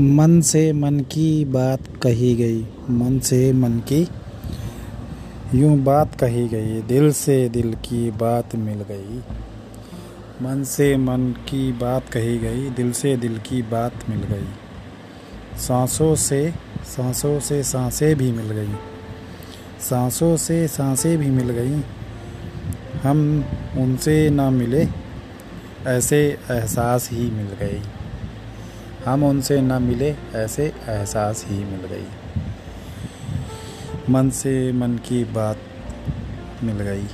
मन से मन की बात कही गई। मन से मन की यूँ बात कही गई। दिल से दिल की बात मिल गई। मन से मन की बात कही गई। दिल से दिल की बात मिल गई। सांसों से सांसों से साँसें भी मिल गई। सांसों से साँसें भी मिल गई। हम उनसे ना मिले, ऐसे एहसास ही मिल गई। हम उनसे न मिले, ऐसे एहसास ही मिल गई। मन से मन की बात मिल गई।